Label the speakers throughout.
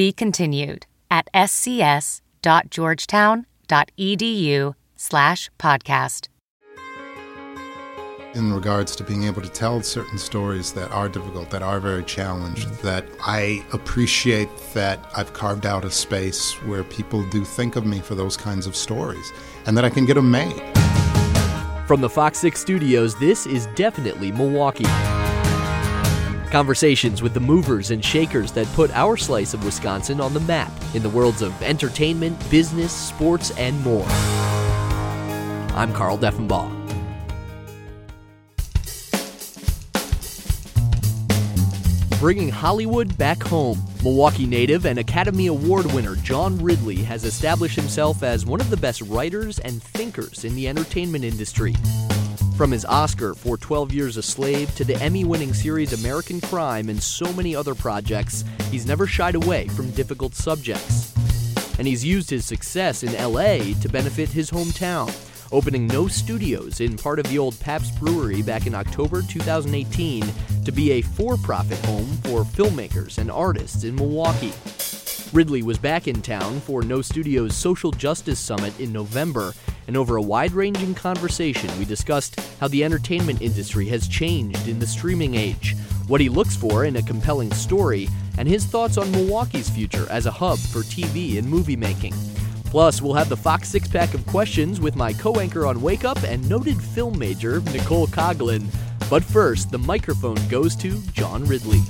Speaker 1: Be continued at scs.georgetown.edu slash podcast.
Speaker 2: In regards to being able to tell certain stories that are difficult, that are very challenged, mm-hmm. that I appreciate that I've carved out a space where people do think of me for those kinds of stories and that I can get them made.
Speaker 3: From the Fox 6 studios, this is definitely Milwaukee. Conversations with the movers and shakers that put our slice of Wisconsin on the map in the worlds of entertainment, business, sports, and more. I'm Carl Deffenbaugh. Bringing Hollywood back home. Milwaukee native and Academy Award winner John Ridley has established himself as one of the best writers and thinkers in the entertainment industry. From his Oscar for 12 Years a Slave to the Emmy winning series American Crime and so many other projects, he's never shied away from difficult subjects. And he's used his success in LA to benefit his hometown opening No Studios in part of the old Pabst Brewery back in October 2018 to be a for profit home for filmmakers and artists in Milwaukee. Ridley was back in town for No Studios Social Justice Summit in November, and over a wide ranging conversation, we discussed how the entertainment industry has changed in the streaming age, what he looks for in a compelling story, and his thoughts on Milwaukee's future as a hub for TV and movie making. Plus, we'll have the Fox six pack of questions with my co anchor on Wake Up and noted film major, Nicole Koglin. But first, the microphone goes to John Ridley.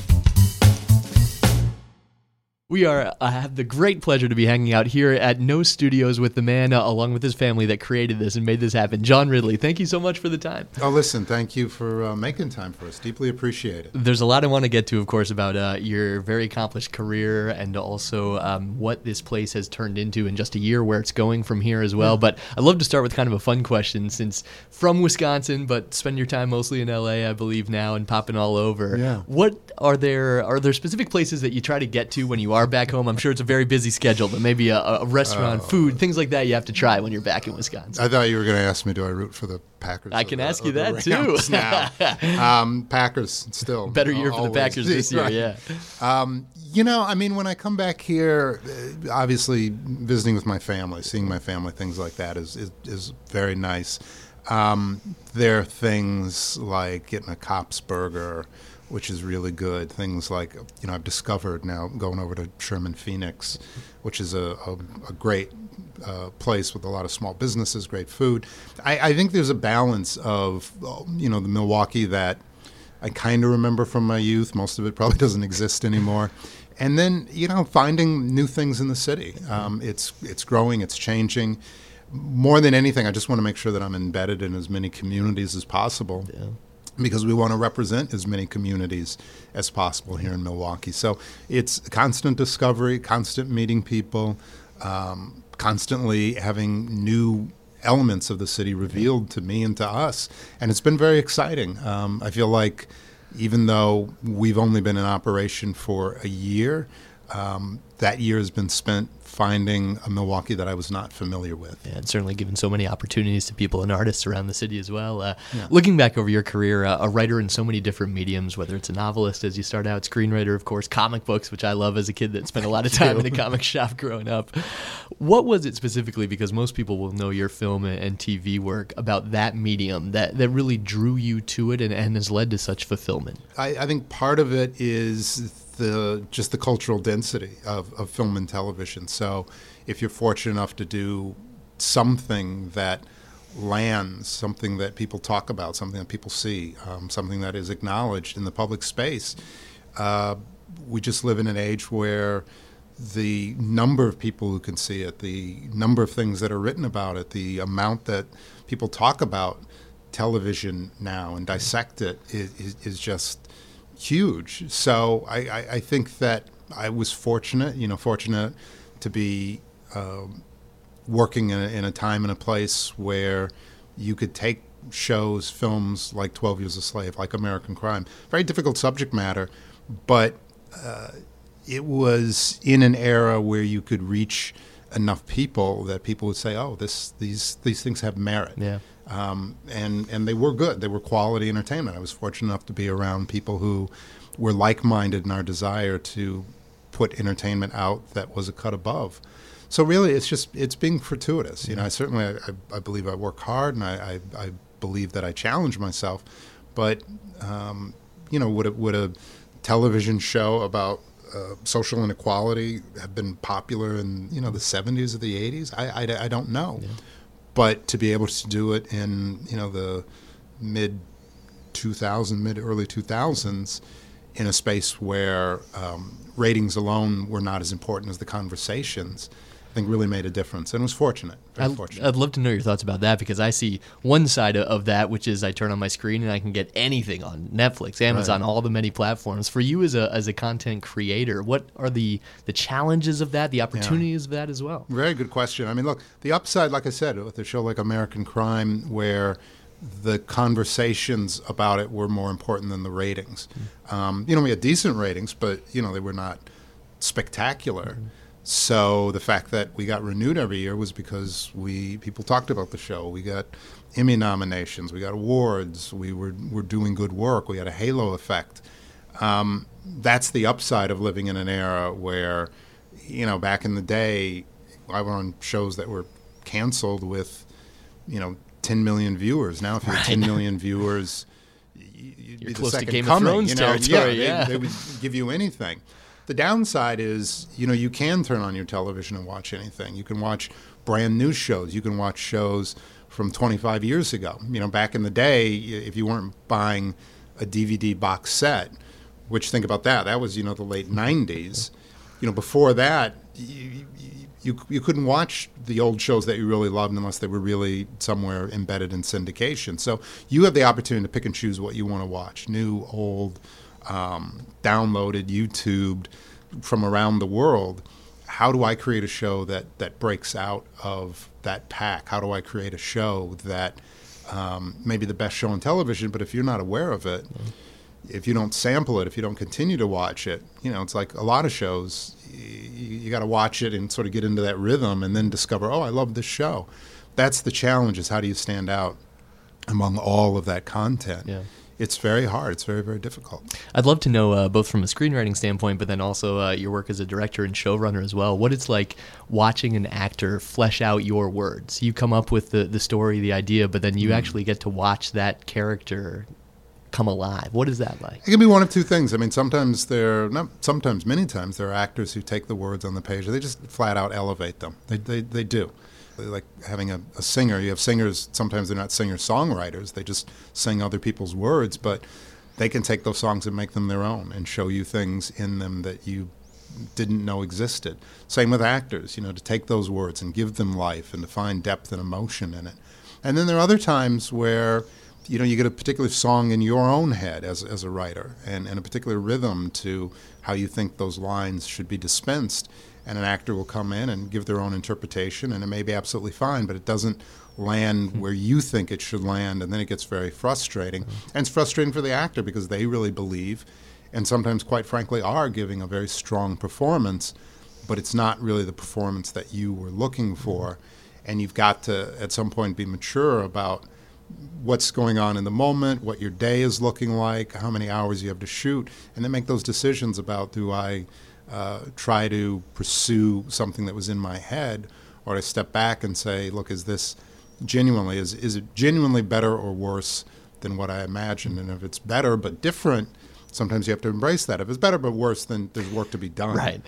Speaker 3: We are uh, have the great pleasure to be hanging out here at No Studios with the man, uh, along with his family, that created this and made this happen. John Ridley, thank you so much for the time.
Speaker 2: Oh, listen, thank you for uh, making time for us. Deeply appreciate it.
Speaker 3: There's a lot I want to get to, of course, about uh, your very accomplished career and also um, what this place has turned into in just a year, where it's going from here as well. Yeah. But I'd love to start with kind of a fun question, since from Wisconsin, but spend your time mostly in LA, I believe now, and popping all over.
Speaker 2: Yeah.
Speaker 3: What are there? Are there specific places that you try to get to when you are are back home, I'm sure it's a very busy schedule, but maybe a, a restaurant, uh, food, things like that you have to try when you're back in Wisconsin.
Speaker 2: I thought you were going to ask me, do I root for the Packers?
Speaker 3: I can the, ask you that too.
Speaker 2: now. Um, Packers still.
Speaker 3: Better year for the Packers this year, right. yeah.
Speaker 2: Um, you know, I mean, when I come back here, uh, obviously visiting with my family, seeing my family, things like that is, is, is very nice. Um, there are things like getting a Kopp's burger which is really good. Things like, you know, I've discovered now going over to Sherman Phoenix, which is a, a, a great uh, place with a lot of small businesses, great food. I, I, think there's a balance of, you know, the Milwaukee that I kind of remember from my youth. Most of it probably doesn't exist anymore. And then, you know, finding new things in the city. Um, it's it's growing, it's changing. More than anything, I just want to make sure that I'm embedded in as many communities as possible. Yeah because we want to represent as many communities as possible here in Milwaukee. So it's constant discovery, constant meeting people, um, constantly having new elements of the city revealed to me and to us. And it's been very exciting. Um, I feel like even though we've only been in operation for a year, um, that year has been spent finding a Milwaukee that I was not familiar with.
Speaker 3: Yeah, and certainly given so many opportunities to people and artists around the city as well. Uh, yeah. Looking back over your career, uh, a writer in so many different mediums, whether it's a novelist as you start out, screenwriter, of course, comic books, which I love as a kid that spent a lot of time in a comic shop growing up. What was it specifically, because most people will know your film and TV work, about that medium that, that really drew you to it and, and has led to such fulfillment?
Speaker 2: I, I think part of it is the just the cultural density of, of film and television. So if you're fortunate enough to do something that lands, something that people talk about, something that people see, um, something that is acknowledged in the public space, uh, we just live in an age where the number of people who can see it, the number of things that are written about it, the amount that people talk about television now and dissect it is, is just huge. So I, I, I think that I was fortunate, you know, fortunate to be um, working in a, in a time and a place where you could take shows, films like 12 Years a Slave, like American Crime. Very difficult subject matter, but uh, it was in an era where you could reach enough people that people would say, "Oh, this these these things have merit."
Speaker 3: Yeah.
Speaker 2: Um, and and they were good. They were quality entertainment. I was fortunate enough to be around people who were like-minded in our desire to put entertainment out that was a cut above. So really, it's just it's being fortuitous. You know, I certainly I, I believe I work hard, and I, I, I believe that I challenge myself. But um, you know, would a, would a television show about uh, social inequality have been popular in you know the 70s or the 80s? I, I, I don't know. Yeah. But to be able to do it in you know the mid 2000, mid early 2000s, in a space where um, ratings alone were not as important as the conversations I think really made a difference and was fortunate.
Speaker 3: I'd,
Speaker 2: fortunate.
Speaker 3: I'd love to know your thoughts about that because I see one side of that, which is I turn on my screen and I can get anything on Netflix, Amazon, right. all the many platforms. For you as a as a content creator, what are the the challenges of that, the opportunities yeah. of that as well?
Speaker 2: Very good question. I mean, look, the upside, like I said, with a show like American Crime, where the conversations about it were more important than the ratings. Mm-hmm. Um, you know, we had decent ratings, but you know they were not spectacular. Mm-hmm so the fact that we got renewed every year was because we people talked about the show. We got Emmy nominations, we got awards, we were were doing good work. We had a halo effect. Um, that's the upside of living in an era where, you know, back in the day, I went on shows that were canceled with, you know, 10 million viewers. Now, if you have 10 million viewers, you'd
Speaker 3: You're
Speaker 2: be
Speaker 3: close
Speaker 2: the second
Speaker 3: to Game
Speaker 2: coming.
Speaker 3: of Thrones
Speaker 2: you know?
Speaker 3: territory.
Speaker 2: Yeah,
Speaker 3: yeah.
Speaker 2: They, they would give you anything. The downside is, you know, you can turn on your television and watch anything. You can watch brand new shows. You can watch shows from 25 years ago. You know, back in the day, if you weren't buying a DVD box set, which think about that, that was you know the late 90s. You know, before that, you, you, you couldn't watch the old shows that you really loved unless they were really somewhere embedded in syndication. So you have the opportunity to pick and choose what you want to watch, new, old um, downloaded, YouTubed from around the world. How do I create a show that, that breaks out of that pack? How do I create a show that um, maybe the best show on television, but if you're not aware of it, mm-hmm. if you don't sample it, if you don't continue to watch it, you know, it's like a lot of shows. You, you got to watch it and sort of get into that rhythm, and then discover, oh, I love this show. That's the challenge: is how do you stand out among all of that content?
Speaker 3: Yeah
Speaker 2: it's very hard. It's very, very difficult.
Speaker 3: I'd love to know, uh, both from a screenwriting standpoint, but then also uh, your work as a director and showrunner as well, what it's like watching an actor flesh out your words. You come up with the, the story, the idea, but then you mm. actually get to watch that character come alive. What is that like?
Speaker 2: It can be one of two things. I mean, sometimes there, not sometimes, many times, there are actors who take the words on the page, they just flat out elevate them. They, they, they do like having a, a singer. You have singers, sometimes they're not singer songwriters, they just sing other people's words, but they can take those songs and make them their own and show you things in them that you didn't know existed. Same with actors, you know, to take those words and give them life and to find depth and emotion in it. And then there are other times where, you know, you get a particular song in your own head as, as a writer and, and a particular rhythm to how you think those lines should be dispensed and an actor will come in and give their own interpretation, and it may be absolutely fine, but it doesn't land mm-hmm. where you think it should land, and then it gets very frustrating. Mm-hmm. And it's frustrating for the actor because they really believe, and sometimes, quite frankly, are giving a very strong performance, but it's not really the performance that you were looking mm-hmm. for. And you've got to, at some point, be mature about what's going on in the moment, what your day is looking like, how many hours you have to shoot, and then make those decisions about do I uh, try to pursue something that was in my head, or to step back and say, look, is this genuinely is is it genuinely better or worse than what I imagined? And if it's better but different, sometimes you have to embrace that. If it's better but worse, then there's work to be done.
Speaker 3: Right.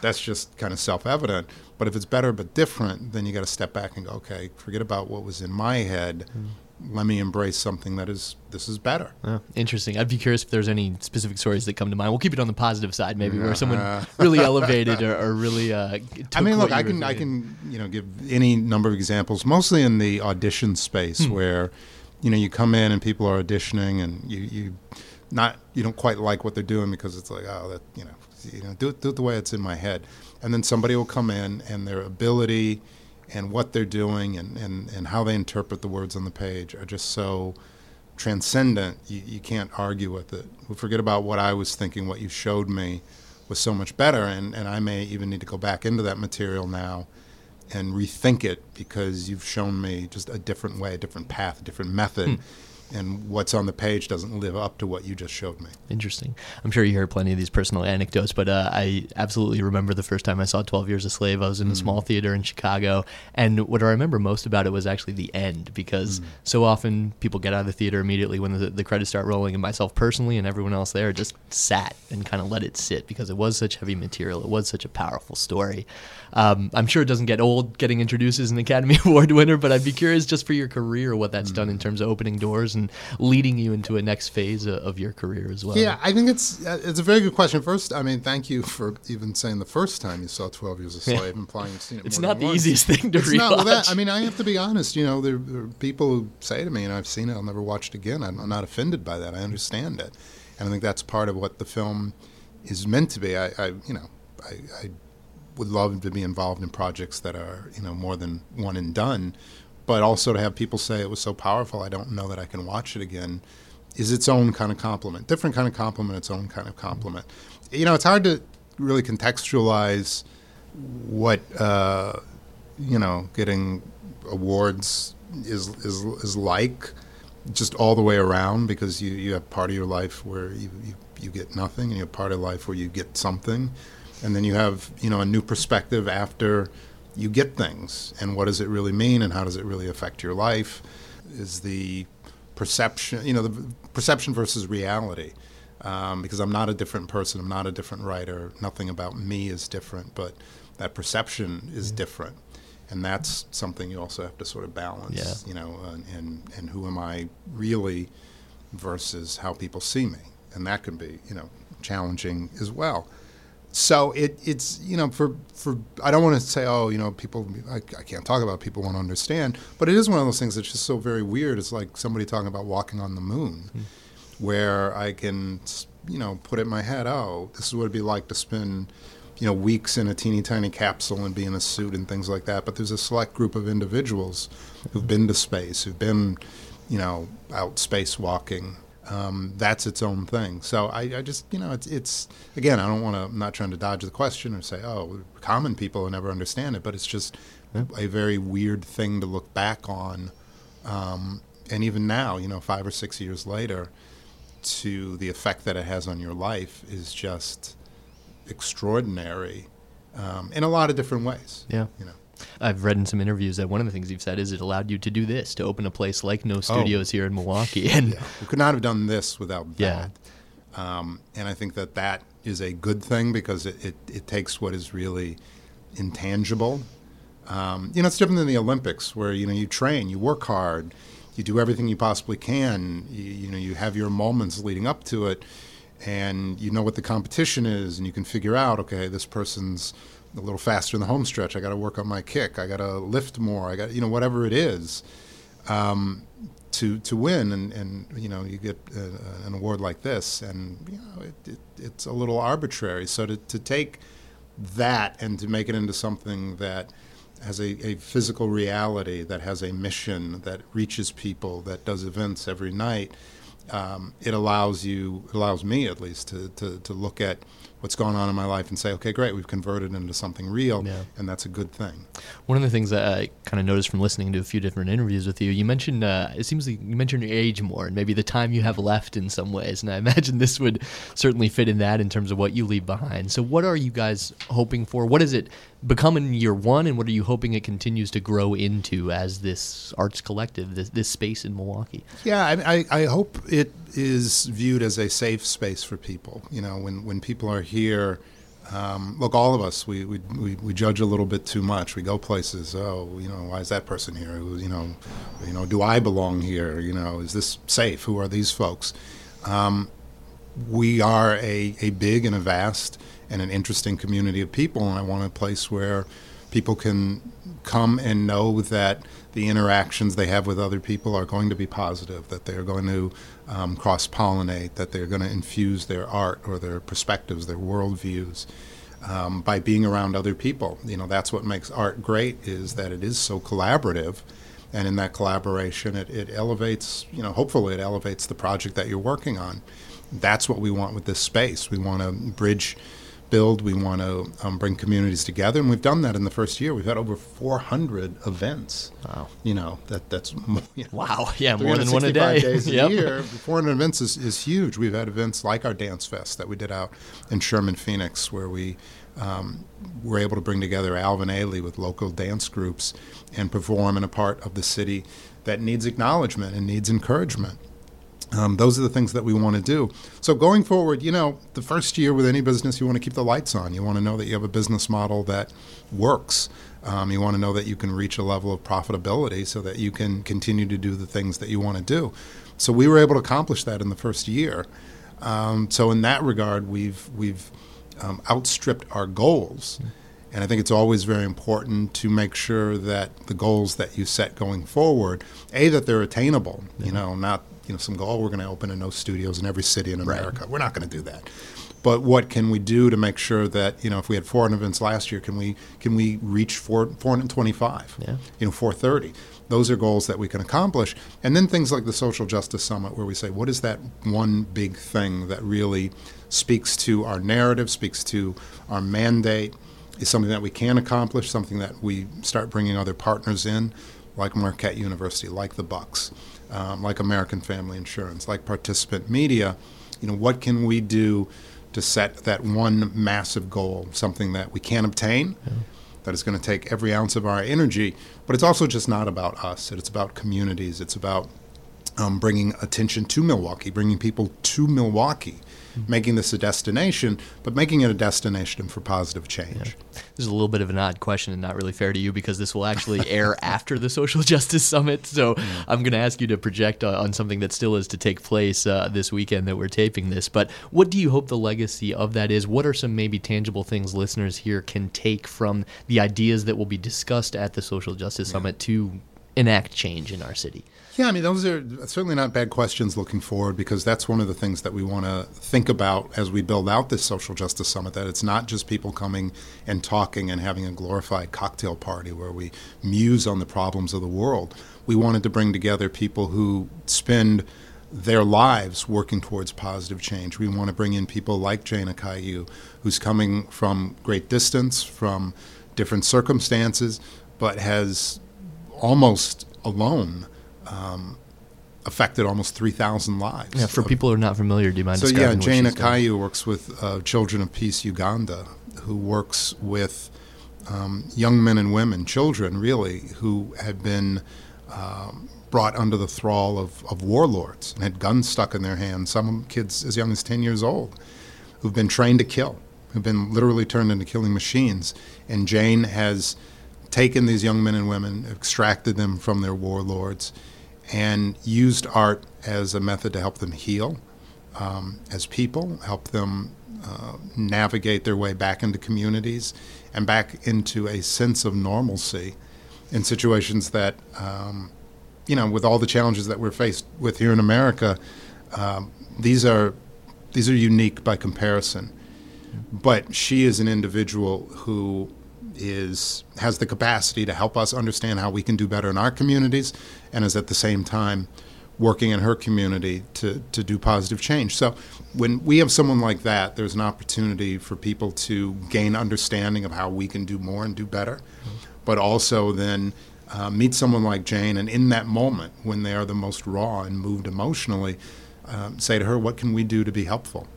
Speaker 2: That's just kind of self-evident. But if it's better but different, then you got to step back and go, okay, forget about what was in my head. Mm let me embrace something that is this is better.
Speaker 3: Oh, interesting. I'd be curious if there's any specific stories that come to mind. We'll keep it on the positive side, maybe where someone really elevated or, or really. Uh, I
Speaker 2: mean, look, I can I can you know give any number of examples, mostly in the audition space hmm. where you know you come in and people are auditioning and you you not you don't quite like what they're doing because it's like oh that you know You know, do it, do it the way it's in my head. And then somebody will come in, and their ability and what they're doing and, and, and how they interpret the words on the page are just so transcendent, you, you can't argue with it. We forget about what I was thinking, what you showed me was so much better, and, and I may even need to go back into that material now and rethink it because you've shown me just a different way, a different path, a different method. Hmm and what's on the page doesn't live up to what you just showed me.
Speaker 3: Interesting. I'm sure you hear plenty of these personal anecdotes, but uh, I absolutely remember the first time I saw 12 Years a Slave. I was in a mm. small theater in Chicago, and what I remember most about it was actually the end because mm. so often people get out of the theater immediately when the, the credits start rolling, and myself personally and everyone else there just sat and kind of let it sit because it was such heavy material. It was such a powerful story. Um, I'm sure it doesn't get old getting introduced as an Academy Award winner, but I'd be curious just for your career what that's mm. done in terms of opening doors and leading you into a next phase of your career as well.
Speaker 2: Yeah, I think it's uh, it's a very good question. First, I mean, thank you for even saying the first time you saw Twelve Years a Slave, implying you've seen it.
Speaker 3: It's
Speaker 2: not
Speaker 3: the
Speaker 2: once.
Speaker 3: easiest thing to
Speaker 2: it's
Speaker 3: rewatch. Not, well, that,
Speaker 2: I mean, I have to be honest. You know, there, there, are people who say to me, and I've seen it, I'll never watch it again. I'm, I'm not offended by that. I understand it, and I think that's part of what the film is meant to be. I, I you know, I, I would love to be involved in projects that are you know more than one and done, but also to have people say it was so powerful, I don't know that I can watch it again, is its own kind of compliment. Different kind of compliment, its own kind of compliment. You know, it's hard to really contextualize what uh, you know getting awards is is is like just all the way around because you, you have part of your life where you, you, you get nothing and you have part of life where you get something and then you have you know a new perspective after you get things and what does it really mean and how does it really affect your life is the perception you know the perception versus reality. Um, because i'm not a different person i'm not a different writer nothing about me is different but that perception is different. And that's something you also have to sort of balance
Speaker 3: yeah.
Speaker 2: you know and, and and who am i really versus how people see me. And that can be you know challenging as well so it, it's you know for for I don't want to say oh you know people I, I, can't talk about people won't understand but it is one of those things that's just so very weird it's like somebody talking about walking on the moon mm. where I can you know put it in my head oh this is what it'd be like to spend you know weeks in a teeny tiny capsule and be in a suit and things like that but there's a select group of individuals who've been to space who've been you know out spacewalking um, that's its own thing. So I, I, just, you know, it's, it's again, I don't want to, I'm not trying to dodge the question or say, oh, common people will never understand it, but it's just yeah. a very weird thing to look back on. Um, and even now, you know, five or six years later, to the effect that it has on your life is just extraordinary um, in a lot of different ways.
Speaker 3: Yeah.
Speaker 2: You know.
Speaker 3: I've read in some interviews that one of the things you've said is it allowed you to do this to open a place like No Studios oh. here in Milwaukee, and
Speaker 2: yeah. we could not have done this without that. Yeah. Um, and I think that that is a good thing because it, it, it takes what is really intangible. Um, you know, it's different than the Olympics where you know you train, you work hard, you do everything you possibly can. You, you know, you have your moments leading up to it, and you know what the competition is, and you can figure out, okay, this person's a little faster in the home stretch. I got to work on my kick. I got to lift more. I got you know whatever it is um, to to win, and, and you know you get a, uh, an award like this, and you know it, it, it's a little arbitrary. So to to take that and to make it into something that has a, a physical reality, that has a mission, that reaches people, that does events every night. Um, it allows you, it allows me at least, to, to, to look at what's going on in my life and say, okay, great, we've converted into something real, yeah. and that's a good thing.
Speaker 3: One of the things that I kind of noticed from listening to a few different interviews with you, you mentioned uh, it seems like you mentioned your age more and maybe the time you have left in some ways, and I imagine this would certainly fit in that in terms of what you leave behind. So, what are you guys hoping for? What is it become in year one, and what are you hoping it continues to grow into as this arts collective, this, this space in Milwaukee?
Speaker 2: Yeah, I, I, I hope it is viewed as a safe space for people. You know, when when people are here. Um, look, all of us, we, we, we, we, judge a little bit too much. We go places. Oh, you know, why is that person here? You know, you know, do I belong here? You know, is this safe? Who are these folks? Um, we are a, a big and a vast and an interesting community of people, and I want a place where People can come and know that the interactions they have with other people are going to be positive, that they're going to um, cross pollinate, that they're going to infuse their art or their perspectives, their worldviews. Um, by being around other people, you know that's what makes art great is that it is so collaborative, and in that collaboration, it, it elevates, you know, hopefully it elevates the project that you're working on. That's what we want with this space. We want to bridge build. We want to um, bring communities together, and we've done that in the first year. We've had over 400 events.
Speaker 3: Wow.
Speaker 2: You know that that's you know,
Speaker 3: wow. Yeah, more than one a day.
Speaker 2: days a year. 400 events is, is huge. We've had events like our dance fest that we did out in Sherman, Phoenix, where we um, were able to bring together Alvin Ailey with local dance groups and perform in a part of the city that needs acknowledgement and needs encouragement. Um, those are the things that we want to do. So going forward, you know, the first year with any business, you want to keep the lights on. You want to know that you have a business model that works. Um, you want to know that you can reach a level of profitability so that you can continue to do the things that you want to do. So we were able to accomplish that in the first year. Um, so in that regard, we've we've um, outstripped our goals. And I think it's always very important to make sure that the goals that you set going forward, a that they're attainable. Yeah. You know, not you know some goal oh, we're going to open in no studios in every city in America. Right. We're not going to do that. But what can we do to make sure that you know if we had 400 events last year, can we can we reach 4, 425? Yeah. You know, 430. Those are goals that we can accomplish. And then things like the Social Justice Summit, where we say, what is that one big thing that really speaks to our narrative, speaks to our mandate, is something that we can accomplish, something that we start bringing other partners in, like Marquette University, like the Bucks um, like American Family Insurance, like Participant Media, you know, what can we do to set that one massive goal, something that we can't obtain, yeah. that is going to take every ounce of our energy, but it's also just not about us. It's about communities. It's about um, bringing attention to Milwaukee, bringing people to Milwaukee making this a destination, but making it a destination for positive change. Yeah.
Speaker 3: This is a little bit of an odd question and not really fair to you because this will actually air after the Social Justice Summit. So yeah. I'm going to ask you to project uh, on something that still is to take place uh, this weekend that we're taping this. But what do you hope the legacy of that is? What are some maybe tangible things listeners here can take from the ideas that will be discussed at the Social Justice yeah. Summit to enact change in our city?
Speaker 2: Yeah, I mean, those are certainly not bad questions looking forward because that's one of the things that we want to think about as we build out this social justice summit. That it's not just people coming and talking and having a glorified cocktail party where we muse on the problems of the world. We wanted to bring together people who spend their lives working towards positive change. We want to bring in people like Jane Ekayu, who's coming from great distance, from different circumstances, but has almost alone um, affected almost 3,000 lives.
Speaker 3: Yeah, for people who are not familiar, do you mind
Speaker 2: so yeah, Jane Ekayu works with uh, Children of Peace Uganda, who works with um, young men and women, children really, who had been um, brought under the thrall of, of warlords and had guns stuck in their hands. Some kids as young as 10 years old, who've been trained to kill, who've been literally turned into killing machines. And Jane has taken these young men and women, extracted them from their warlords, and used art as a method to help them heal um, as people, help them uh, navigate their way back into communities and back into a sense of normalcy in situations that, um, you know, with all the challenges that we're faced with here in America, um, these are these are unique by comparison. But she is an individual who is has the capacity to help us understand how we can do better in our communities and is at the same time working in her community to, to do positive change. So when we have someone like that, there's an opportunity for people to gain understanding of how we can do more and do better, but also then uh, meet someone like Jane and in that moment when they are the most raw and moved emotionally, um, say to her, what can we do to be helpful?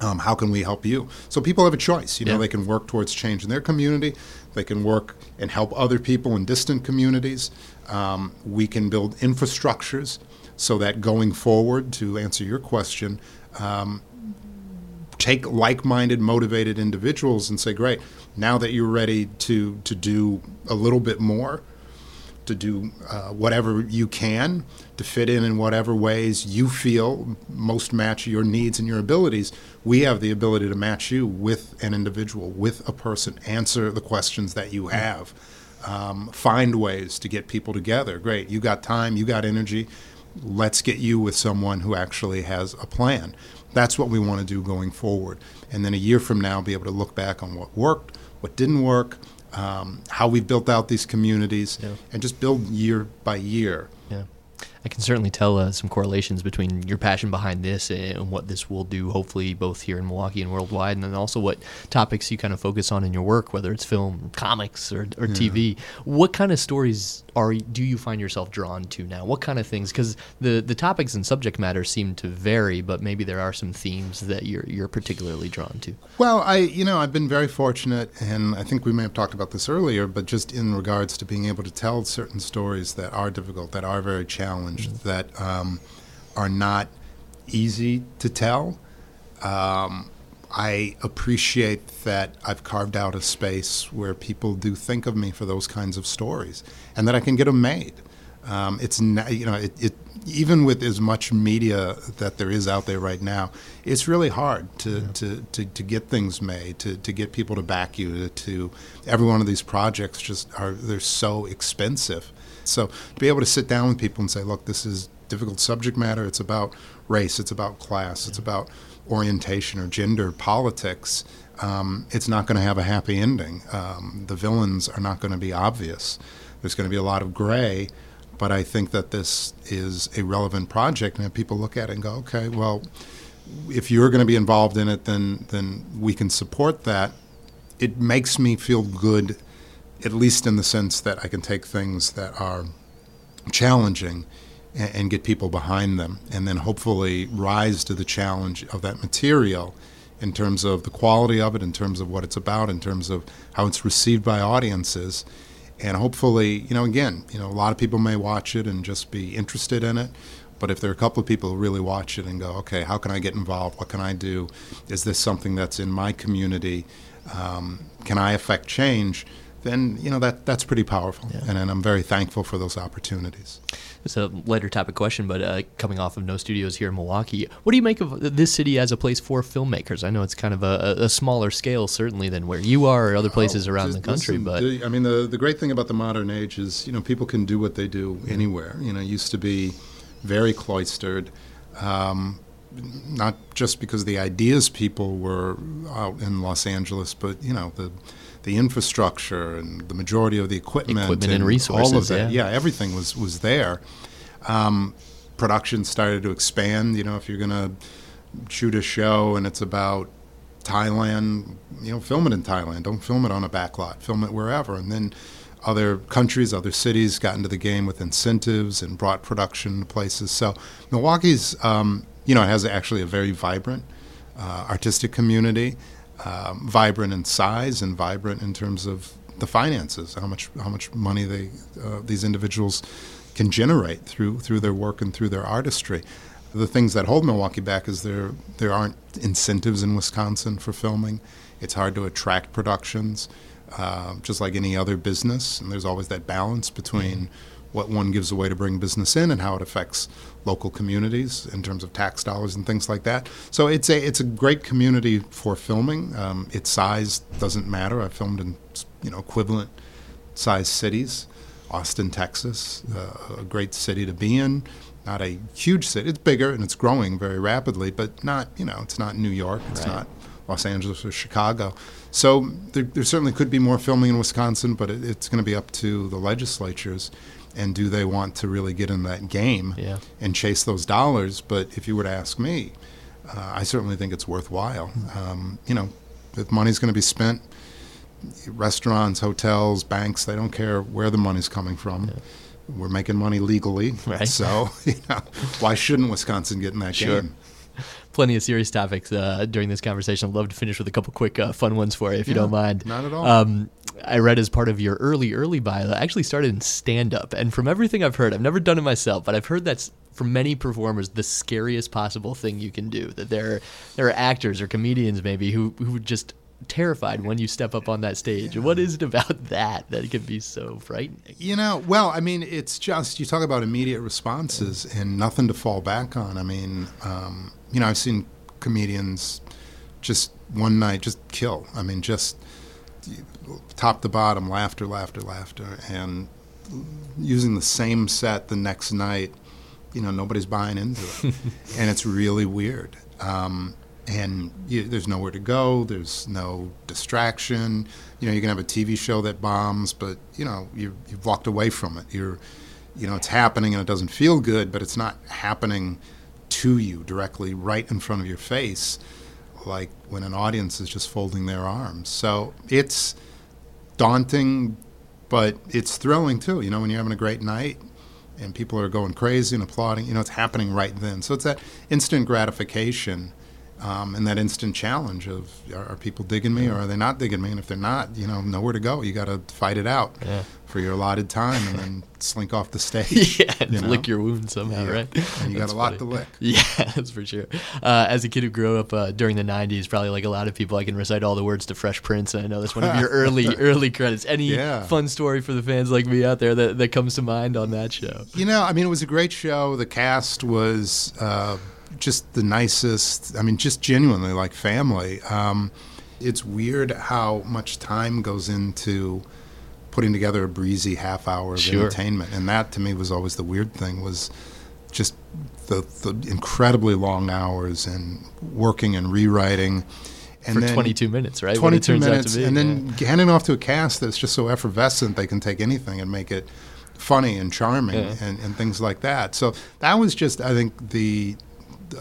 Speaker 2: Um, how can we help you? So people have a choice. You know, yeah. they can work towards change in their community. They can work and help other people in distant communities. Um, we can build infrastructures so that going forward, to answer your question, um, take like-minded, motivated individuals and say, "Great, now that you're ready to to do a little bit more." To do uh, whatever you can to fit in in whatever ways you feel most match your needs and your abilities. We have the ability to match you with an individual, with a person, answer the questions that you have, um, find ways to get people together. Great, you got time, you got energy. Let's get you with someone who actually has a plan. That's what we want to do going forward. And then a year from now, be able to look back on what worked, what didn't work, um, how we've built out these communities,
Speaker 3: Yeah.
Speaker 2: and just build year by year.
Speaker 3: Yeah. I can certainly tell uh, some correlations between your passion behind this and what this will do, hopefully, both here in Milwaukee and worldwide, and then also what topics you kind of focus on in your work, whether it's film, comics, or, or TV. What kind of stories are do you find yourself drawn to now? What kind of things? Because the, the topics and subject matter seem to vary, but maybe there are some themes that you're you're particularly drawn to.
Speaker 2: Well, I, you know, I've been very fortunate, and I think we may have talked about this earlier, but just in regards to being able to tell certain stories that are difficult, that are very challenged, that um, are not easy to tell. Um, I appreciate that I've carved out a space where people do think of me for those kinds of stories, and that I can get them made. Um, it's not, you know, it, it even with as much media that there is out there right now, it's really hard to, to, to, to get things made, to, to get people to back you. To, to every one of these projects just are they're so expensive. So to be able to sit down with people and say, look, this is difficult subject matter. It's about race. It's about class. It's about orientation or gender politics. Um, it's not going to have a happy ending. Um, the villains are not going to be obvious. There's going to be a lot of gray, but I think that this is a relevant project, and if people look at it and go, okay, well, if you're going to be involved in it, then then we can support that. It makes me feel good, at least in the sense that I can take things that are challenging and, and get people behind them, and then hopefully rise to the challenge of that material in terms of the quality of it, in terms of what it's about, in terms of how it's received by audiences. And hopefully, you know, again, you know, a lot of people may watch it and just be interested in it. But if there are a couple of people who really watch it and go, okay, how can I get involved? What can I do? Is this something that's in my community? Um, can I affect change? Then you know that that's pretty powerful, and, and I'm very thankful for those opportunities.
Speaker 3: It's a lighter topic question, but uh, coming off of No Studios here in Milwaukee, what do you make of this city as a place for filmmakers? I know it's kind of a, a smaller scale, certainly, than where you are or other places
Speaker 2: Oh,
Speaker 3: around the country.
Speaker 2: listen,
Speaker 3: but
Speaker 2: the- I mean, the the great thing about the modern age is, you know, people can do what they do anywhere. You know, it used to be very cloistered, um, not just because the ideas people were out in Los Angeles, but you know the the infrastructure and the majority of the equipment,
Speaker 3: Equipment and
Speaker 2: all
Speaker 3: resources,
Speaker 2: of that.
Speaker 3: yeah.
Speaker 2: everything was was there. Um, production started to expand. You know, if you're going to shoot a show and it's about Thailand, you know, film it in Thailand. Don't film it on a backlot. Film it wherever. And then other countries, other cities got into the game with incentives and brought production to places. So Milwaukee's, um, you know, has actually a very vibrant uh, artistic community, um, vibrant in size and vibrant in terms of the finances, how much how much money they uh, these individuals can generate through through their work and through their artistry. The things that hold Milwaukee back is there there aren't incentives in Wisconsin for filming. It's hard to attract productions, uh, just like any other business. And there's always that balance between what one gives away to bring business in and how it affects local communities in terms of tax dollars and things like that. So it's a it's a great community for filming. Um, its size doesn't matter. I've filmed in you know equivalent size cities. Austin, Texas, uh, a great city to be in. Not a huge city. It's bigger and it's growing very rapidly, but not you know it's not New York. It's
Speaker 3: Right.
Speaker 2: not Los Angeles or Chicago. So there, there certainly could be more filming in Wisconsin, but it, it's going to be up to the legislatures. And do they want to really get in that game
Speaker 3: Yeah.
Speaker 2: and chase those dollars? But if you were to ask me, uh, I certainly think it's worthwhile. Um, you know, if money's going to be spent, restaurants, hotels, banks, they don't care where the money's coming from. We're making money legally.
Speaker 3: Right.
Speaker 2: So, you know, why shouldn't Wisconsin get in that
Speaker 3: Sure.
Speaker 2: game?
Speaker 3: plenty of serious topics uh, during this conversation. I'd love to finish with a couple quick uh, fun ones for you, if you don't mind.
Speaker 2: not at all.
Speaker 3: Um, I read as part of your early, early bio that actually started in stand up. And from everything I've heard, I've never done it myself, but I've heard that's for many performers the scariest possible thing you can do. That there, there are actors or comedians maybe who, who just terrified when you step up on that stage. What is it about that that can be so frightening?
Speaker 2: You know, well, I mean, it's just you talk about immediate responses and nothing to fall back on. I mean, um, you know, I've seen comedians just one night just kill. I mean, just top to bottom, laughter, laughter, laughter, and using the same set the next night. You know, nobody's buying into it, and it's really weird. Um, and you, there's nowhere to go. There's no distraction. You know, you can have a TV show that bombs, but you know, you, you've walked away from it. You're, you know, it's happening and it doesn't feel good, but it's not happening to you directly, right in front of your face, like when an audience is just folding their arms. So it's daunting, but it's thrilling too. You know, when you're having a great night and people are going crazy and applauding, you know, it's happening right then. So it's that instant gratification um, and that instant challenge of are, are, people digging me or are they not digging me? And if they're not, you know, nowhere to go. You got to fight it out yeah. For your allotted time and then slink off the stage.
Speaker 3: yeah, you know? lick your wound somehow, yeah. right?
Speaker 2: And you got a lot to lick.
Speaker 3: Yeah, that's for sure. Uh, as a kid who grew up uh, during the '90s, probably like a lot of people, I can recite all the words to Fresh Prince. And I know that's one of your early early credits. Any yeah. fun story for the fans like me out there that, that comes to mind on that show?
Speaker 2: You know, I mean, it was a great show. The cast was. Uh, just the nicest. I mean, just genuinely like family. Um, it's weird how much time goes into putting together a breezy half hour of sure. entertainment, and that to me was always the weird thing was just the, the incredibly long hours and working and rewriting.
Speaker 3: And For 22 minutes, right?
Speaker 2: 22 minutes, be, and then yeah. handing off to a cast that's just so effervescent they can take anything and make it funny and charming yeah. and, and things like that. So that was just, I think, the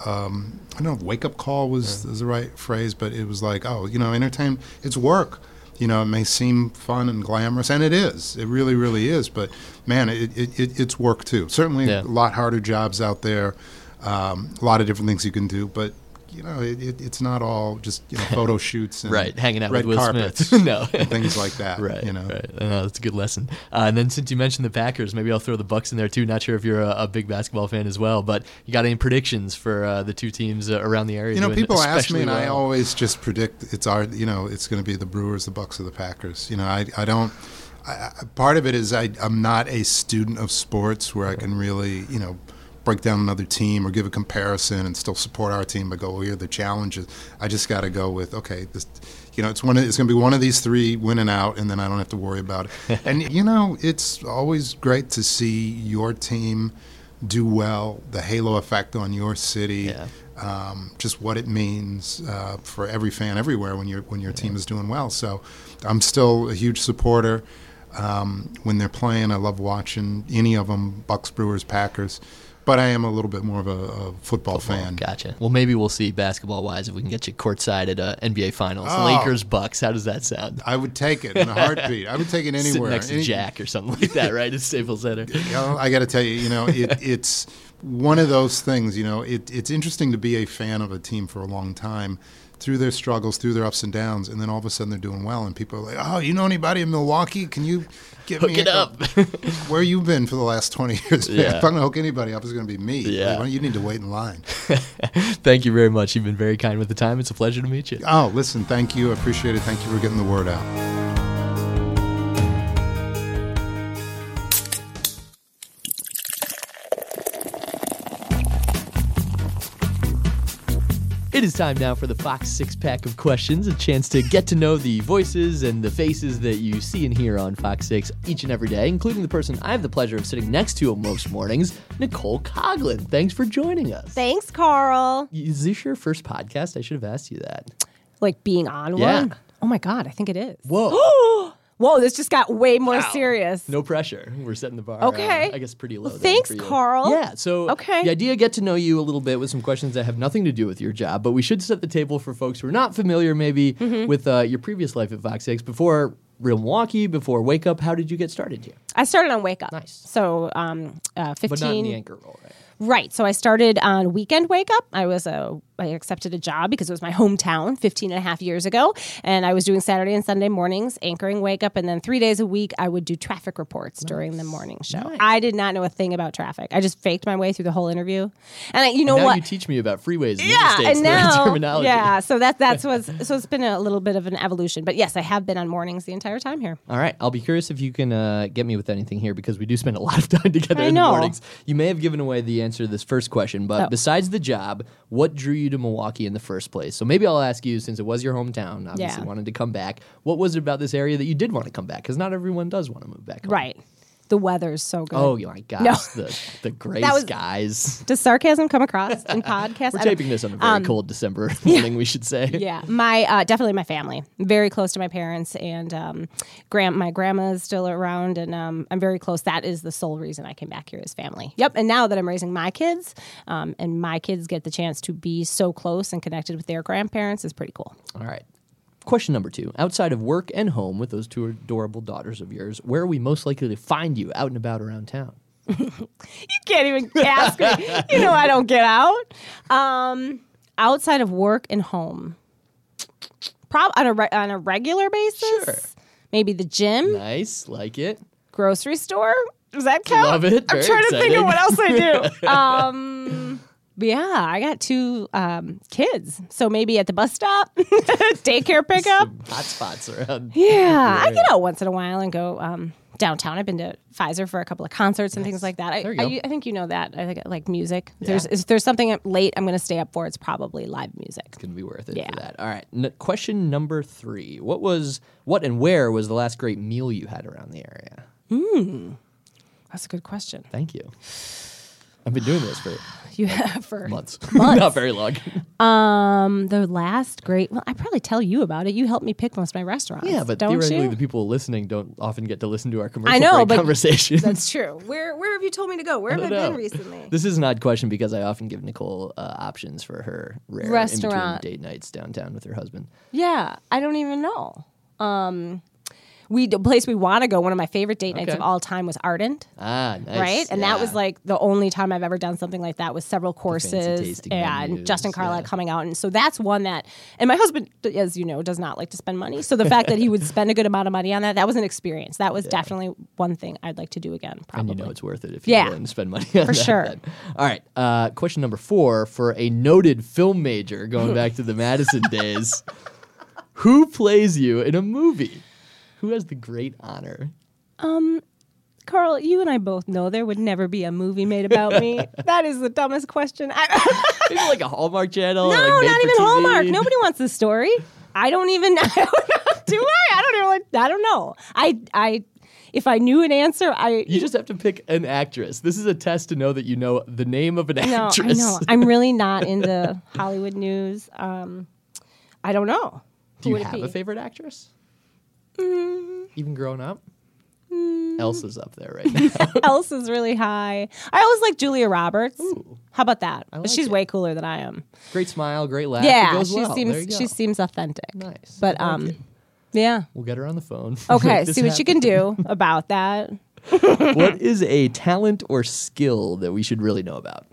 Speaker 2: um, I don't know, if wake up call was, yeah. was the right phrase, but it was like, oh, you know, entertain, it's work. You know, it may seem fun and glamorous, and it is. It really, really is. But man, it, it, it it's work too. Certainly, yeah. a lot harder jobs out there. Um, a lot of different things you can do, but you know, it, it, it's not all just you know photo shoots and
Speaker 3: right hanging out
Speaker 2: red
Speaker 3: with Will
Speaker 2: carpets,
Speaker 3: Smith. no,
Speaker 2: and things like that.
Speaker 3: Right,
Speaker 2: you know,
Speaker 3: right. Uh, that's a good lesson. Uh, and then since you mentioned the Packers, maybe I'll throw the Bucks in there too. Not sure if you're a, a big basketball fan as well, but you got any predictions for uh, the two teams uh, around the area?
Speaker 2: You know, people ask me, and
Speaker 3: well?
Speaker 2: I always just predict it's our. You know, it's going to be the Brewers, the Bucks, or the Packers. You know, I I don't. I, part of it is I, I'm not a student of sports where I can really, you know, break down another team or give a comparison and still support our team, but go, well, here are the challenges. I just got to go with, okay, this, you know, it's one. Of, it's going to be one of these three winning out, and then I don't have to worry about it. and you know, it's always great to see your team do well, the halo effect on your city. Yeah. Um, just what it means uh, for every fan everywhere when your when your yeah. team is doing well. So, I'm still a huge supporter. Um, when they're playing, I love watching any of them: Bucks, Brewers, Packers but I am a little bit more of a, a football, football, fan.
Speaker 3: Gotcha. Well, maybe we'll see basketball wise if we can get you courtside at uh, NBA Finals. Oh, Lakers Bucks. How does that sound?
Speaker 2: I would take it in a heartbeat. I would take it anywhere.
Speaker 3: Sit next
Speaker 2: Any,
Speaker 3: to Jack or something like that, right? At Staples Center.
Speaker 2: You know, I got to tell you, you know, it, it's one of those things. You know, it, it's interesting to be a fan of a team for a long time through their struggles, through their ups and downs, and then all of a sudden they're doing well, and people are like, "Oh, you know anybody in Milwaukee? Can you get
Speaker 3: hook it up?"
Speaker 2: where you been for the last twenty years? Yeah. if I'm gonna hook anybody up, it's gonna be me.
Speaker 3: Yeah.
Speaker 2: you need to wait in line.
Speaker 3: thank you very much. You've been very kind with the time. It's a pleasure to meet you.
Speaker 2: Oh, listen, thank you. I appreciate it. Thank you for getting the word out.
Speaker 3: It is time now for the Fox six pack of questions, a chance to get to know the voices and the faces that you see and hear on Fox 6 each and every day, including the person I have the pleasure of sitting next to most mornings, Nicole Koglin. Thanks for joining us.
Speaker 4: Thanks, Carl.
Speaker 3: Is this your first podcast? I should have asked you that.
Speaker 4: Like being on
Speaker 3: yeah.
Speaker 4: one? Oh my God, I think it is.
Speaker 3: Whoa.
Speaker 4: Whoa, this just got way more wow. serious.
Speaker 3: No pressure. We're setting the bar.
Speaker 4: Okay.
Speaker 3: Uh, I guess pretty low.
Speaker 4: Well, thanks, Carl.
Speaker 3: Yeah. So
Speaker 4: okay.
Speaker 3: the idea get to know you a little bit with some questions that have nothing to do with your job, but we should set the table for folks who are not familiar, maybe mm-hmm. with uh, your previous life at Fox Six before Real Milwaukee, before Wake Up. How did you get started here?
Speaker 4: I started on Wake Up.
Speaker 3: Nice.
Speaker 4: So um, uh, fifteen.
Speaker 3: But not in the anchor role, right?
Speaker 4: Right. So I started on Weekend Wake Up. I was a I accepted a job because it was my hometown 15 and a half years ago. And I was doing Saturday and Sunday mornings, anchoring Wake Up. And then three days a week, I would do traffic reports during the morning show. I did not know a thing about traffic. I just faked my way through the whole interview. And I, you know
Speaker 3: now
Speaker 4: what?
Speaker 3: you teach me about freeways and
Speaker 4: yeah, and now,
Speaker 3: terminology.
Speaker 4: yeah. So that that's what's so it's been a little bit of an evolution. But yes, I have been on mornings the entire time here.
Speaker 3: All right, I'll be curious if you can uh, get me with anything here because we do spend a lot of time together
Speaker 4: I
Speaker 3: in the mornings. You may have given away the answer to this first question, but
Speaker 4: Oh.
Speaker 3: besides the job, what drew you to Milwaukee in the first place? So maybe I'll ask you, since it was your hometown, obviously
Speaker 4: Yeah.
Speaker 3: wanted to come back. What was it about this area that you did want to come back? Because not everyone does want to move back. home.
Speaker 4: Right. The weather's so good.
Speaker 3: Oh my gosh,
Speaker 4: No.
Speaker 3: the the gray
Speaker 4: That was-
Speaker 3: skies.
Speaker 4: Does sarcasm come across in podcasts?
Speaker 3: We're taping this on a very cold December morning, we should say.
Speaker 4: Um, yeah, my uh, definitely my family. Very close to my parents, and um, grand my grandma is still around, and um, I'm very close. That is the sole reason I came back here is family. Yep. And now that I'm raising my kids, um, and my kids get the chance to be so close and connected with their grandparents, is pretty cool.
Speaker 3: All right. Question number two. Outside of work and home with those two adorable daughters of yours, where are we most likely to find you out and about around town?
Speaker 4: You can't even ask me. You know I don't get out. Um, outside of work and home, prob on a re- on a regular basis.
Speaker 3: Sure.
Speaker 4: Maybe the gym,
Speaker 3: Nice, like it.
Speaker 4: grocery store. Does that count?
Speaker 3: Love it.
Speaker 4: I'm
Speaker 3: Very
Speaker 4: trying to think of what else I do. um, yeah, I got two um, kids, so maybe at the bus stop, daycare pickup.
Speaker 3: Hot spots around.
Speaker 4: Yeah, I get out once in a while and go um, downtown. I've been to Fiserv for a couple of concerts and things like that. I, I,
Speaker 3: go.
Speaker 4: I think you know that. I think like music. If There's if there's something late I'm going to stay up for. It's probably live music.
Speaker 3: It's Gonna be worth it
Speaker 4: Yeah.
Speaker 3: for that. All right. N- question number three. What was what and where was the last great meal you had around the area? Hmm.
Speaker 4: That's a good question.
Speaker 3: Thank you. I've been doing this for
Speaker 4: You have for
Speaker 3: months,
Speaker 4: Months.
Speaker 3: not very long.
Speaker 4: um the last great. Well, I probably tell you about it. You helped me pick most of my restaurants.
Speaker 3: yeah, but
Speaker 4: don't
Speaker 3: theoretically,
Speaker 4: you?
Speaker 3: the people listening don't often get to listen to our commercial
Speaker 4: know,
Speaker 3: break
Speaker 4: but-
Speaker 3: conversations.
Speaker 4: That's true. Where where have you told me to go? Where have I,
Speaker 3: know.
Speaker 4: been recently?
Speaker 3: This is an odd question because I often give Nicole uh, options for her rare
Speaker 4: Restaurant.
Speaker 3: date nights downtown with her husband.
Speaker 4: Yeah, I don't even know. Um, we the place we want to go. One of my favorite date nights
Speaker 3: Okay.
Speaker 4: of all time was Ardent.
Speaker 3: Ah, nice.
Speaker 4: right? And that was like the only time I've ever done something like that with several courses and
Speaker 3: menus,
Speaker 4: Justin Carlisle
Speaker 3: yeah.
Speaker 4: coming out. And so that's one that, and my husband, as you know, does not like to spend money. So the fact that he would spend a good amount of money on that, that was an experience. That was definitely one thing I'd like to do again, probably.
Speaker 3: And you know it's worth it if you're
Speaker 4: Yeah.
Speaker 3: willing to spend money on
Speaker 4: For
Speaker 3: that,
Speaker 4: sure.
Speaker 3: then. All right. Uh, question number four for a noted film major going back to the Madison days. Who plays you in a movie? Who has the great honor?
Speaker 4: Carl, you and I both know there would never be a movie made about me. that is the dumbest question. I,
Speaker 3: Maybe like a Hallmark channel?
Speaker 4: no,
Speaker 3: like
Speaker 4: not even
Speaker 3: TV?
Speaker 4: Hallmark. Nobody wants this story. I don't even. I don't know. Do I? I don't. Like, I don't know. I. I. If I knew an answer, I.
Speaker 3: You just have to pick an actress. This is a test to know that you know the name of an
Speaker 4: No,
Speaker 3: actress.
Speaker 4: I know. I'm really not into Hollywood news. Um, I don't know.
Speaker 3: Do
Speaker 4: Who
Speaker 3: you have a favorite actress?
Speaker 4: Mm.
Speaker 3: Even grown up? Elsa's up there right now.
Speaker 4: Elsa's really high. I always like Julia Roberts. How about that?
Speaker 3: like
Speaker 4: she's
Speaker 3: it.
Speaker 4: way cooler than I am.
Speaker 3: great smile, great laugh.
Speaker 4: yeah,
Speaker 3: goes
Speaker 4: she
Speaker 3: well.
Speaker 4: Seems she seems authentic.
Speaker 3: nice.
Speaker 4: But
Speaker 3: I like
Speaker 4: um, yeah.
Speaker 3: we'll get her on the phone.
Speaker 4: Okay, see what you
Speaker 3: happen.
Speaker 4: can do about that.
Speaker 3: what is a talent or skill that we should really know about?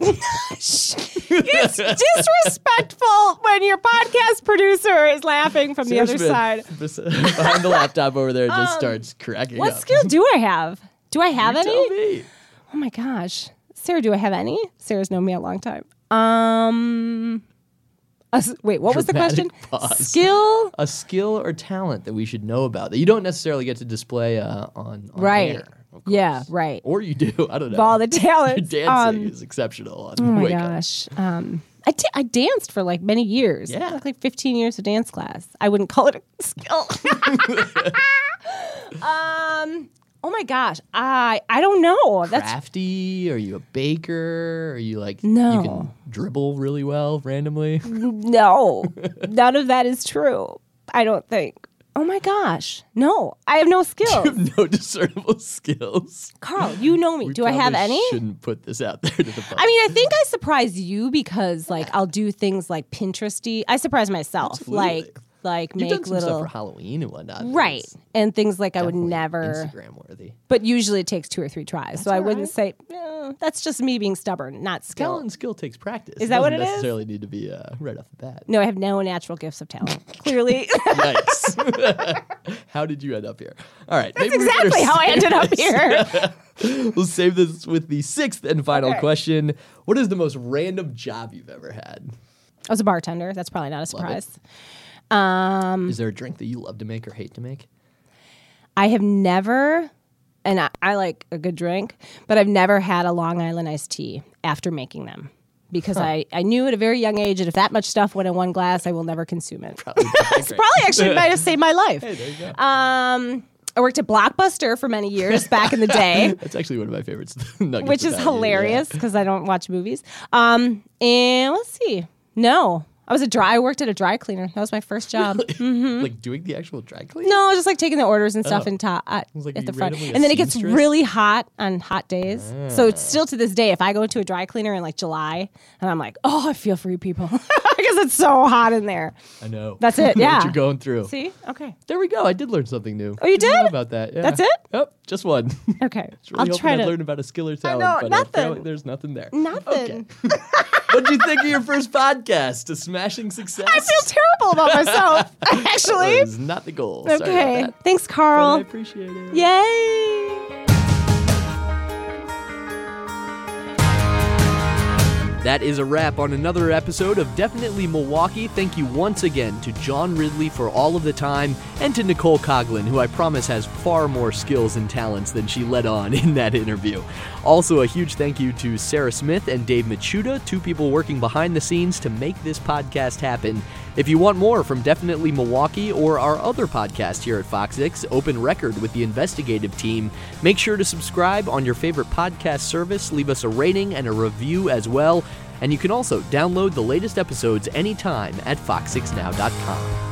Speaker 4: It's disrespectful when your podcast producer is laughing from the other side.
Speaker 3: behind the laptop over there just starts cracking
Speaker 4: What
Speaker 3: up.
Speaker 4: skill do I have? Do I have any?
Speaker 3: tell me.
Speaker 4: Oh my gosh. Sarah, do I have any? Sarah's known me a long time. Um s- wait, what was the question?
Speaker 3: Dramatic pause.
Speaker 4: Skill?
Speaker 3: A skill or talent that we should know about that you don't necessarily get to display uh, on, on
Speaker 4: Right.
Speaker 3: air.
Speaker 4: Yeah, right.
Speaker 3: Or you do. I don't know.
Speaker 4: All the
Speaker 3: Your dancing
Speaker 4: Um,
Speaker 3: is exceptional on
Speaker 4: oh my gosh. Um I I danced for like many years.
Speaker 3: Yeah.
Speaker 4: Like, like 15 years of dance class. I wouldn't call it a skill. um Oh my gosh. I I don't know. That's
Speaker 3: Crafty? Are you a baker? Are you like
Speaker 4: no?
Speaker 3: you can dribble really well randomly?
Speaker 4: no. None of that is true. I don't think. Oh my gosh. No. I have no skills.
Speaker 3: You have no discernible skills.
Speaker 4: Carl, you know me.
Speaker 3: We
Speaker 4: Do I have any?
Speaker 3: Shouldn't put this out there to the public.
Speaker 4: I mean, I think I surprise you because like I'll do things like Pinteresty. I surprise myself.
Speaker 3: Absolutely.
Speaker 4: Like like
Speaker 3: You've
Speaker 4: make little
Speaker 3: stuff for Halloween and whatnot.
Speaker 4: right and things like I would never.
Speaker 3: Instagram worthy.
Speaker 4: But usually it takes two or three tries, so I wouldn't
Speaker 3: right.
Speaker 4: say that's just me being stubborn, not skill.
Speaker 3: Talent and skill takes practice.
Speaker 4: Is that what it is?
Speaker 3: necessarily need to be uh, right off the bat.
Speaker 4: No, I have no natural gifts of talent. Clearly,
Speaker 3: Yikes. how did you end up here? All right.
Speaker 4: that's
Speaker 3: maybe we better
Speaker 4: exactly how I ended up here.
Speaker 3: We'll save this with the sixth and final
Speaker 4: Okay.
Speaker 3: question. What is the most random job you've ever had?
Speaker 4: I was a bartender. That's probably not a
Speaker 3: it.
Speaker 4: surprise. Um,
Speaker 3: Is there a drink that you love to make or hate to make?
Speaker 4: I have never, and I, I like a good drink, but I've never had a Long Island iced tea after making them because I, I knew at a very young age that if that much stuff went in one glass, I will never consume it.
Speaker 3: Probably.
Speaker 4: Probably actually might have saved my life.
Speaker 3: Hey, there you go.
Speaker 4: Um, I worked at Blockbuster for many years back in the day.
Speaker 3: That's actually one of my favorites.
Speaker 4: which is
Speaker 3: yeah.
Speaker 4: hilarious because I don't watch movies. Um, and let's see. No, I was a dry. I worked at a dry cleaner. That was my first job.
Speaker 3: Like doing the actual dry cleaning.
Speaker 4: No, just like taking the orders and stuff
Speaker 3: Oh.
Speaker 4: and ta- at,
Speaker 3: was like,
Speaker 4: at the front.
Speaker 3: randomly a
Speaker 4: And then it gets
Speaker 3: seamstress?
Speaker 4: really hot on hot days. So
Speaker 3: Ah.
Speaker 4: it's still to this day. If I go to a dry cleaner in like July, and I'm like, oh, I feel for you people because it's so hot in there.
Speaker 3: I know.
Speaker 4: That's it, yeah.
Speaker 3: what you're going through.
Speaker 4: See? Okay.
Speaker 3: There we go. I did learn something new.
Speaker 4: Oh, you did?
Speaker 3: about that. Yeah.
Speaker 4: That's it?
Speaker 3: Yep, just one.
Speaker 4: Okay. I'll try to.
Speaker 3: learn about a skill or talent,
Speaker 4: know,
Speaker 3: but
Speaker 4: nothing.
Speaker 3: apparently there's nothing there.
Speaker 4: Nothing.
Speaker 3: Okay. What'd you think of your first podcast? A smashing success?
Speaker 4: I feel terrible about myself. Actually.
Speaker 3: That was not the goal.
Speaker 4: Okay. Thanks,
Speaker 3: But I appreciate it.
Speaker 4: Yay.
Speaker 3: That is a wrap on another episode of Definitely Milwaukee. Thank you once again to John Ridley for all of the time and to Nicole Koglin, who I promise has far more skills and talents than she let on in that interview. Also, a huge thank you to Sarah Smith and Dave Machuda, two people working behind the scenes to make this podcast happen. If you want more from Definitely Milwaukee or our other podcast here at Fox 6, Open Record with the investigative team, make sure to subscribe on your favorite podcast service, leave us a rating and a review as well, and you can also download the latest episodes anytime at fox6now.com.